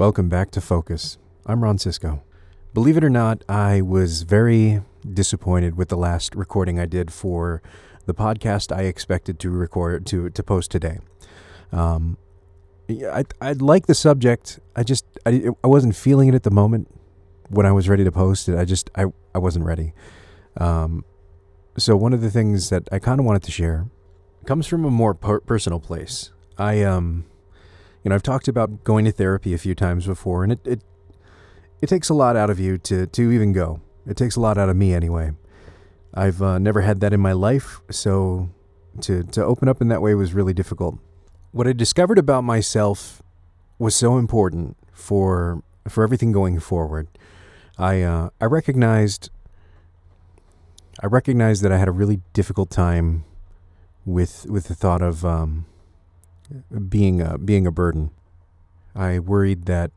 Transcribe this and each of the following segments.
Welcome back to Focus. I'm Ron Cisco. Believe it or not, I was very disappointed with the last recording I did for the podcast I expected to record to to post today. Um, I I like the subject. I just I, I wasn't feeling it at the moment when I was ready to post it. I just I I wasn't ready. Um, so one of the things that I kind of wanted to share comes from a more per- personal place. I um, you know, I've talked about going to therapy a few times before, and it it it takes a lot out of you to to even go. It takes a lot out of me anyway. I've uh, never had that in my life, so to to open up in that way was really difficult. What I discovered about myself was so important for for everything going forward. I uh, I recognized I recognized that I had a really difficult time with with the thought of um, being a, being a burden. I worried that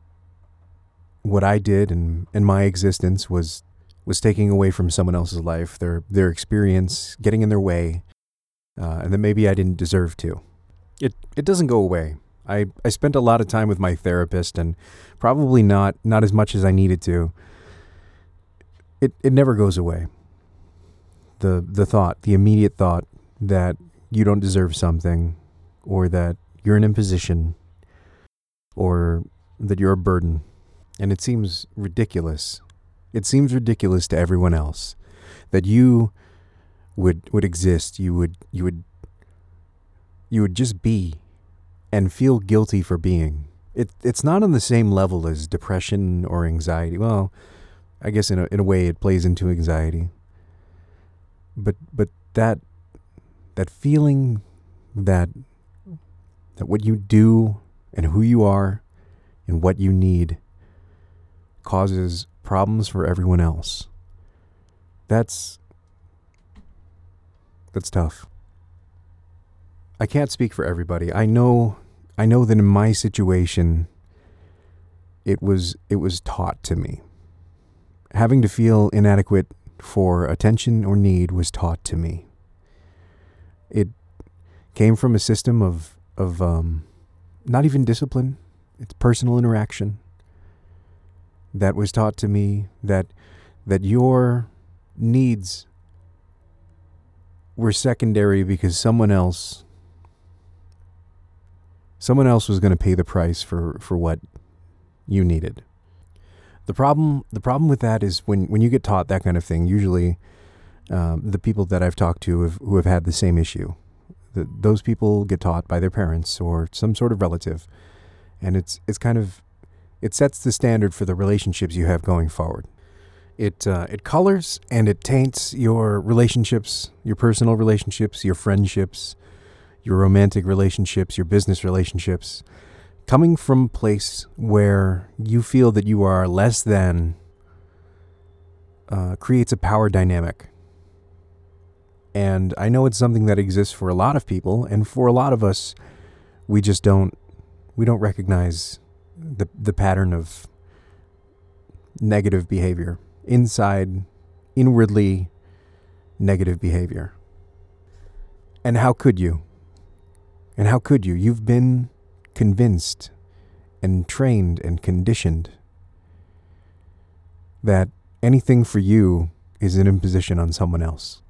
what I did and, and my existence was was taking away from someone else's life, their their experience, getting in their way, uh, and that maybe I didn't deserve to. It it doesn't go away. I, I spent a lot of time with my therapist and probably not not as much as I needed to. It it never goes away. The the thought, the immediate thought that you don't deserve something or that you're an imposition or that you're a burden. And it seems ridiculous. It seems ridiculous to everyone else that you would would exist, you would you would you would just be and feel guilty for being. It it's not on the same level as depression or anxiety. Well, I guess in a in a way it plays into anxiety. But but that that feeling that that what you do and who you are and what you need causes problems for everyone else. That's that's tough. I can't speak for everybody. I know I know that in my situation it was it was taught to me. Having to feel inadequate for attention or need was taught to me. It came from a system of of um, not even discipline, it's personal interaction that was taught to me that that your needs were secondary because someone else someone else was going to pay the price for for what you needed. The problem the problem with that is when when you get taught that kind of thing, usually um, the people that I've talked to have, who have had the same issue those people get taught by their parents or some sort of relative, and it's it's kind of it sets the standard for the relationships you have going forward. It uh, it colors and it taints your relationships, your personal relationships, your friendships, your romantic relationships, your business relationships. Coming from a place where you feel that you are less than uh, creates a power dynamic and I know it's something that exists for a lot of people, and for a lot of us, we just don't we don't recognize the the pattern of negative behavior inside inwardly negative behavior. And how could you? And how could you? You've been convinced and trained and conditioned that anything for you is an imposition on someone else.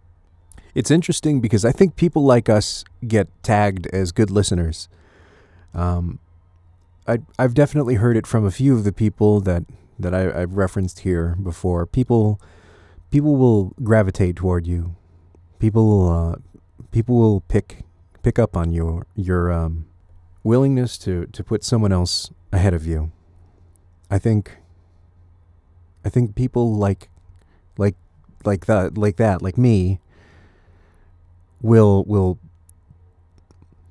It's interesting because I think people like us get tagged as good listeners. Um, I, I've definitely heard it from a few of the people that, that I, I've referenced here before. People, people will gravitate toward you. People will, uh, people will pick pick up on your your um, willingness to to put someone else ahead of you. I think. I think people like, like, like that, like that, like me, will will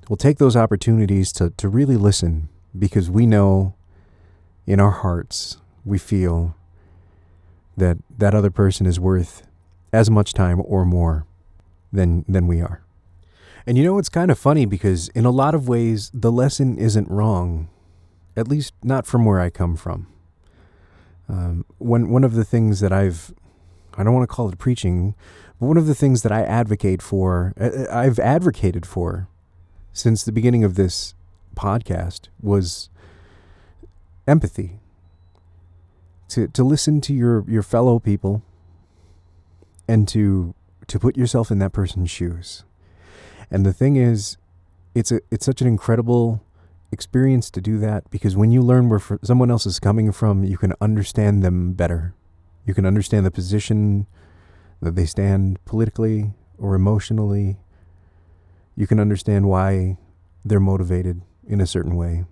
will take those opportunities to, to really listen because we know in our hearts we feel that that other person is worth as much time or more than than we are. And you know it's kind of funny because in a lot of ways the lesson isn't wrong, at least not from where I come from. Um, one one of the things that I've I don't want to call it preaching, one of the things that I advocate for, uh, uh, I've advocated for since the beginning of this podcast was empathy, to, to listen to your, your fellow people and to to put yourself in that person's shoes. And the thing is, it's a it's such an incredible experience to do that because when you learn where someone else is coming from, you can understand them better. You can understand the position that they stand politically or emotionally. You can understand why they're motivated in a certain way.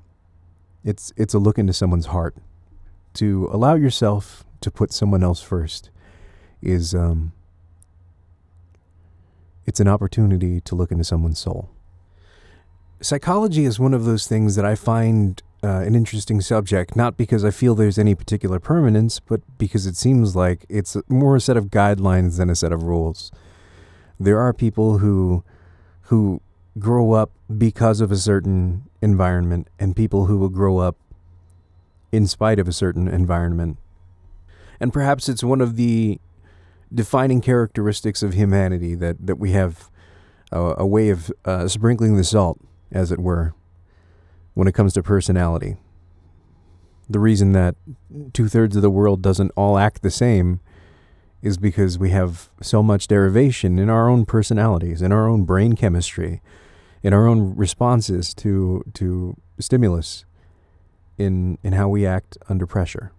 It's it's a look into someone's heart. To allow yourself to put someone else first is um, it's an opportunity to look into someone's soul. Psychology is one of those things that I find uh, an interesting subject, not because I feel there's any particular permanence, but because it seems like it's more a set of guidelines than a set of rules. There are people who who grow up because of a certain environment, and people who will grow up in spite of a certain environment. And perhaps it's one of the defining characteristics of humanity that, that we have a, a way of uh, sprinkling the salt, as it were, when it comes to personality. The reason that two thirds of the world doesn't all act the same is because we have so much derivation in our own personalities, in our own brain chemistry, in our own responses to to stimulus, in in how we act under pressure.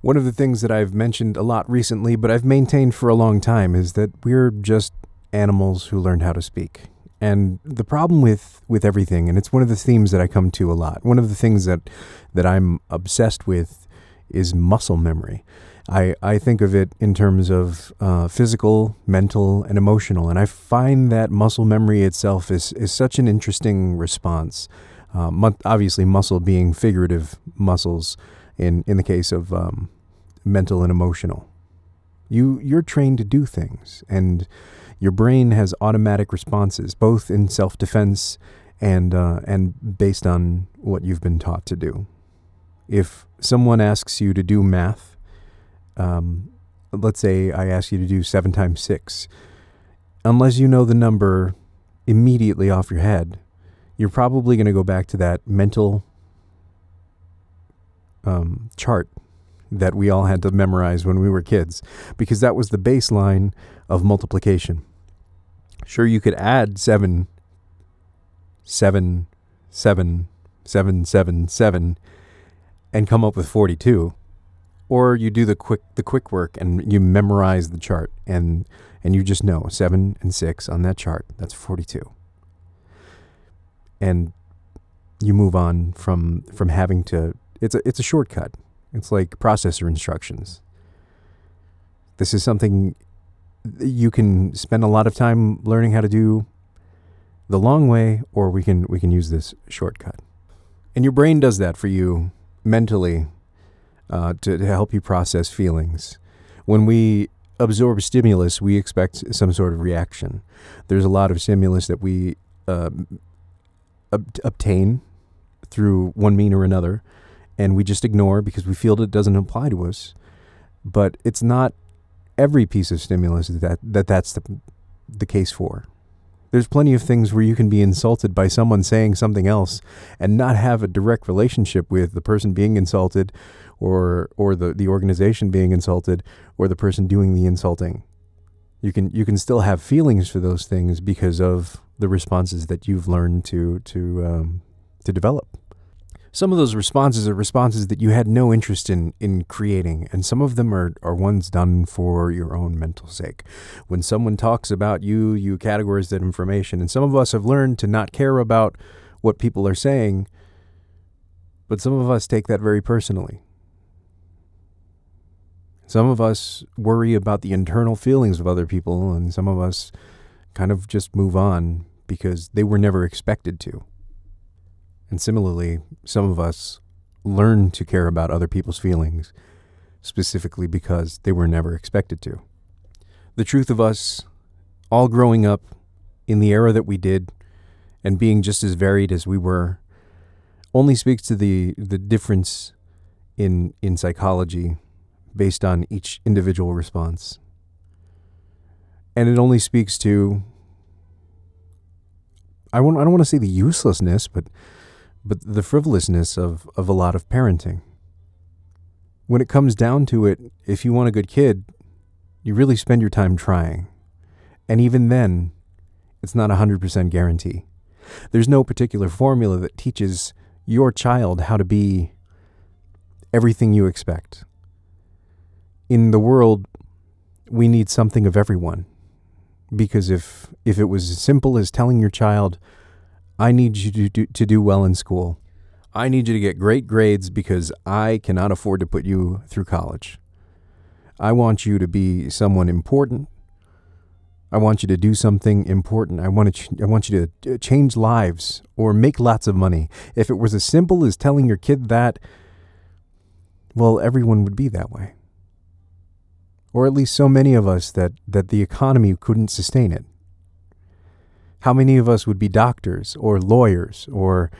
One of the things that I've mentioned a lot recently, but I've maintained for a long time, is that we're just animals who learned how to speak. And the problem with, with everything, and it's one of the themes that I come to a lot, one of the things that, that I'm obsessed with is muscle memory. I, I think of it in terms of uh, physical, mental, and emotional. And I find that muscle memory itself is, is such an interesting response. Uh, obviously, muscle being figurative muscles in in the case of um, mental and emotional. You you're trained to do things, and your brain has automatic responses, both in self defense and uh, and based on what you've been taught to do. If someone asks you to do math, um, let's say I ask you to do seven times six, unless you know the number immediately off your head, you're probably going to go back to that mental um, chart that we all had to memorize when we were kids because that was the baseline of multiplication. Sure, you could add seven, seven, seven, seven, seven, seven, and come up with 42. Or you do the quick the quick work and you memorize the chart and and you just know seven and six on that chart. That's 42. And you move on from from having to it's a it's a shortcut. It's like processor instructions. This is something you can spend a lot of time learning how to do the long way or we can we can use this shortcut. And your brain does that for you mentally uh, to, to help you process feelings. When we absorb stimulus, we expect some sort of reaction. There's a lot of stimulus that we uh, ob- obtain through one mean or another and we just ignore because we feel that it doesn't apply to us. But it's not every piece of stimulus that, that that's the, the case for. There's plenty of things where you can be insulted by someone saying something else and not have a direct relationship with the person being insulted or or the, the organization being insulted or the person doing the insulting. You can you can still have feelings for those things because of the responses that you've learned to to um, to develop some of those responses are responses that you had no interest in in creating and some of them are, are ones done for your own mental sake. When someone talks about you you categorize that information and some of us have learned to not care about what people are saying but some of us take that very personally. Some of us worry about the internal feelings of other people and some of us kind of just move on because they were never expected to and similarly, some of us learn to care about other people's feelings specifically because they were never expected to. The truth of us all growing up in the era that we did and being just as varied as we were only speaks to the, the difference in, in psychology based on each individual response. And it only speaks to I, won't, I don't want to say the uselessness, but but the frivolousness of, of a lot of parenting. When it comes down to it, if you want a good kid, you really spend your time trying. And even then, it's not a 100% guarantee. There's no particular formula that teaches your child how to be everything you expect. In the world, we need something of everyone. Because if, if it was as simple as telling your child, I need you to do, to do well in school, I need you to get great grades because I cannot afford to put you through college. I want you to be someone important. I want you to do something important. I want to ch- I want you to uh, change lives or make lots of money. If it was as simple as telling your kid that, well, everyone would be that way. Or at least so many of us that, that the economy couldn't sustain it. How many of us would be doctors or lawyers or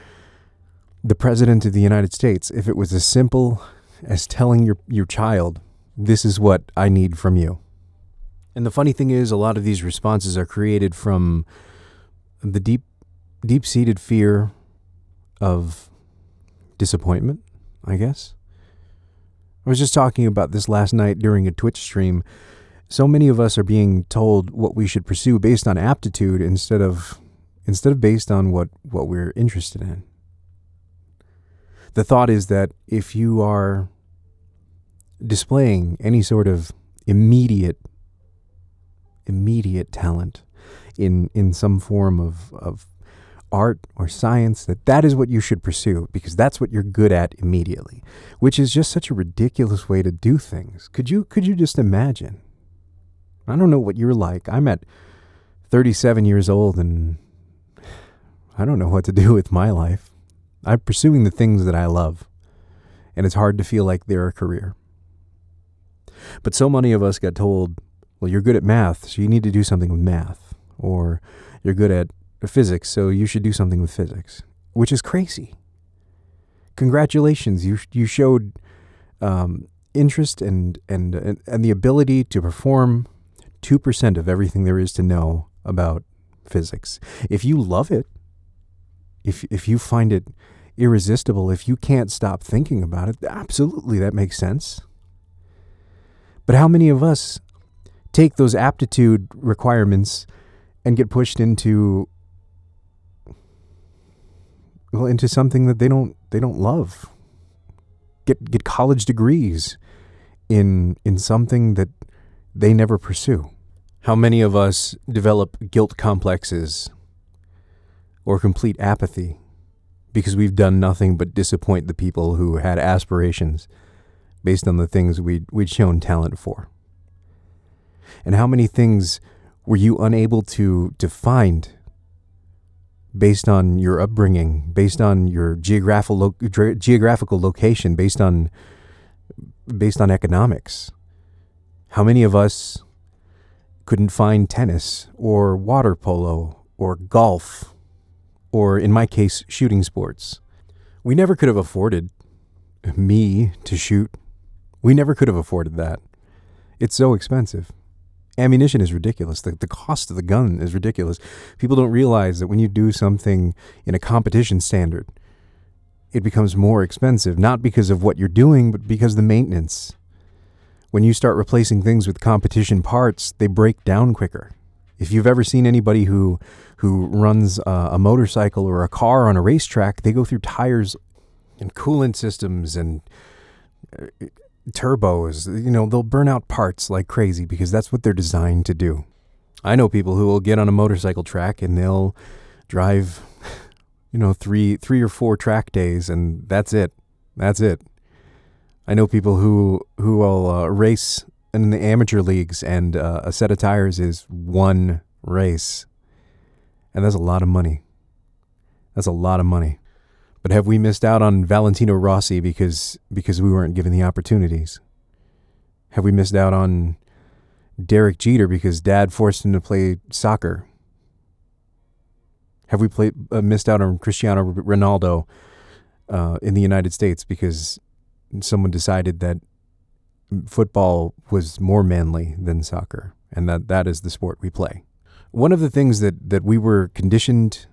the President of the United States if it was as simple as telling your, your child, this is what I need from you? And the funny thing is, a lot of these responses are created from the deep, deep seated fear of disappointment, I guess. I was just talking about this last night during a Twitch stream. So many of us are being told what we should pursue based on aptitude instead of instead of based on what, what we're interested in. The thought is that if you are displaying any sort of immediate immediate talent in in some form of, of art or science that that is what you should pursue because that's what you're good at immediately which is just such a ridiculous way to do things could you could you just imagine i don't know what you're like. I'm at 37 years old and i don't know what to do with my life. I'm pursuing the things that i love and it's hard to feel like they're a career. But so many of us got told well you're good at math so you need to do something with math or you're good at physics, so you should do something with physics, which is crazy. Congratulations, you you showed um, interest and, and and and the ability to perform two percent of everything there is to know about physics. If you love it, if if you find it irresistible, if you can't stop thinking about it, absolutely that makes sense. But how many of us take those aptitude requirements and get pushed into well into something that they don't they don't love. Get get college degrees in in something that they never pursue. How many of us develop guilt complexes or complete apathy because we've done nothing but disappoint the people who had aspirations based on the things we'd, we'd shown talent for? And how many things were you unable to, to find based on your upbringing, based on your geographical geographical location, based on based on economics. How many of us couldn't find tennis or water polo or golf or in my case shooting sports? We never could have afforded me to shoot. We never could have afforded that. It's so expensive ammunition is ridiculous. The, the cost of the gun is ridiculous. People don't realize that when you do something in a competition standard, it becomes more expensive, not because of what you're doing, but because the maintenance. When you start replacing things with competition parts, they break down quicker. If you've ever seen anybody who who runs a, a motorcycle or a car on a racetrack, they go through tires and coolant systems and uh, turbos, you know, they'll burn out parts like crazy because that's what they're designed to do. I know people who will get on a motorcycle track and they'll drive, you know, three three or four track days and that's it. That's it. I know people who who will uh, race in the amateur leagues and uh, a set of tires is one race. And that's a lot of money. That's a lot of money. But have we missed out on Valentino Rossi because because we weren't given the opportunities? Have we missed out on Derek Jeter because dad forced him to play soccer? Have we played, uh, missed out on Cristiano Ronaldo uh, in the United States because someone decided that football was more manly than soccer and that that is the sport we play? One of the things that, that we were conditioned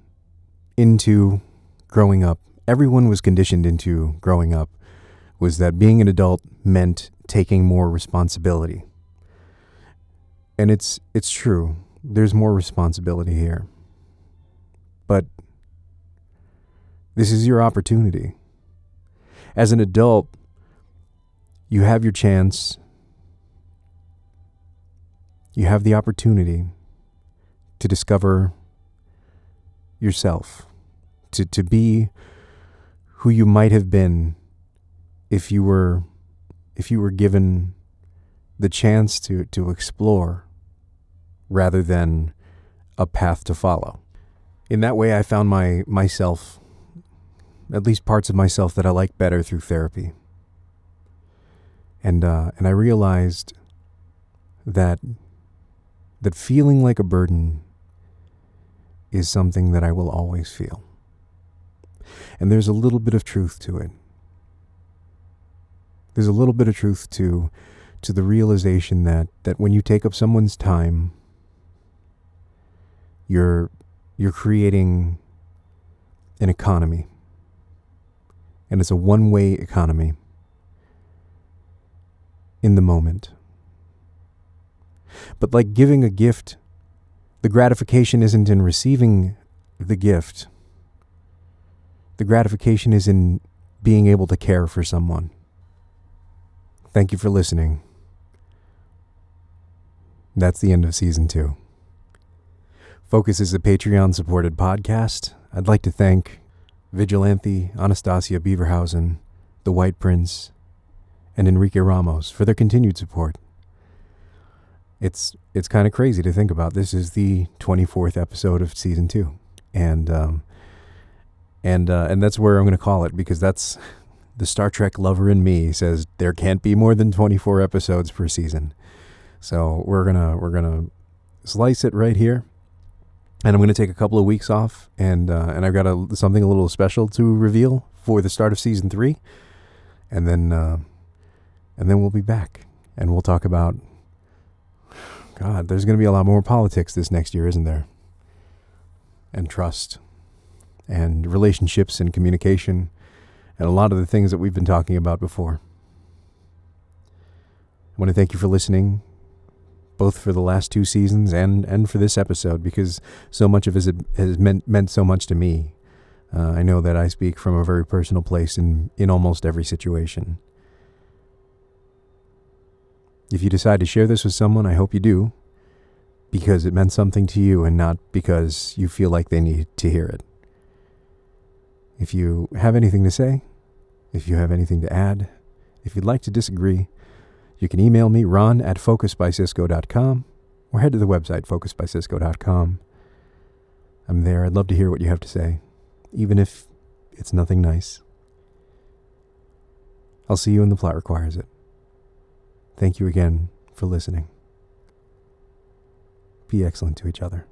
into growing up everyone was conditioned into growing up was that being an adult meant taking more responsibility. And it's it's true. There's more responsibility here. But this is your opportunity. As an adult, you have your chance. You have the opportunity to discover yourself, to, to be who you might have been if you were if you were given the chance to, to explore rather than a path to follow. In that way I found my myself at least parts of myself that I like better through therapy. And uh, and I realized that that feeling like a burden is something that I will always feel. And there's a little bit of truth to it. There's a little bit of truth to to the realization that that when you take up someone's time, you're you're creating an economy. And it's a one-way economy in the moment. But like giving a gift, the gratification isn't in receiving the gift. The gratification is in being able to care for someone. Thank you for listening. That's the end of season two. Focus is a Patreon supported podcast. I'd like to thank Vigilante, Anastasia Beaverhausen, The White Prince, and Enrique Ramos for their continued support. It's it's kind of crazy to think about. This is the 24th episode of season 2. And um and uh, and that's where I'm going to call it because that's the Star Trek lover in me says there can't be more than 24 episodes per season. So we're to we're to slice it right here and I'm to take a couple of weeks off, and uh, and I've got a, something a little special to reveal for the start of season three, and then uh, and then we'll be back, and we'll talk about. God, there's going to be a lot more politics this next year, isn't there? And trust, and relationships, and communication, and a lot of the things that we've been talking about before. I want to thank you for listening both for the last two seasons and, and for this episode because so much of it has meant, meant so much to me. Uh, I know that I speak from a very personal place in, in almost every situation. If you decide to share this with someone, I hope you do, because it meant something to you and not because you feel like they need to hear it. If you have anything to say, if you have anything to add, if you'd like to disagree, you can email me, ron at focusbycisco.com, or head to the website, focusbycisco.com. I'm there. I'd love to hear what you have to say, even if it's nothing nice. I'll see you when the plot requires it. Thank you again for listening. Be excellent to each other.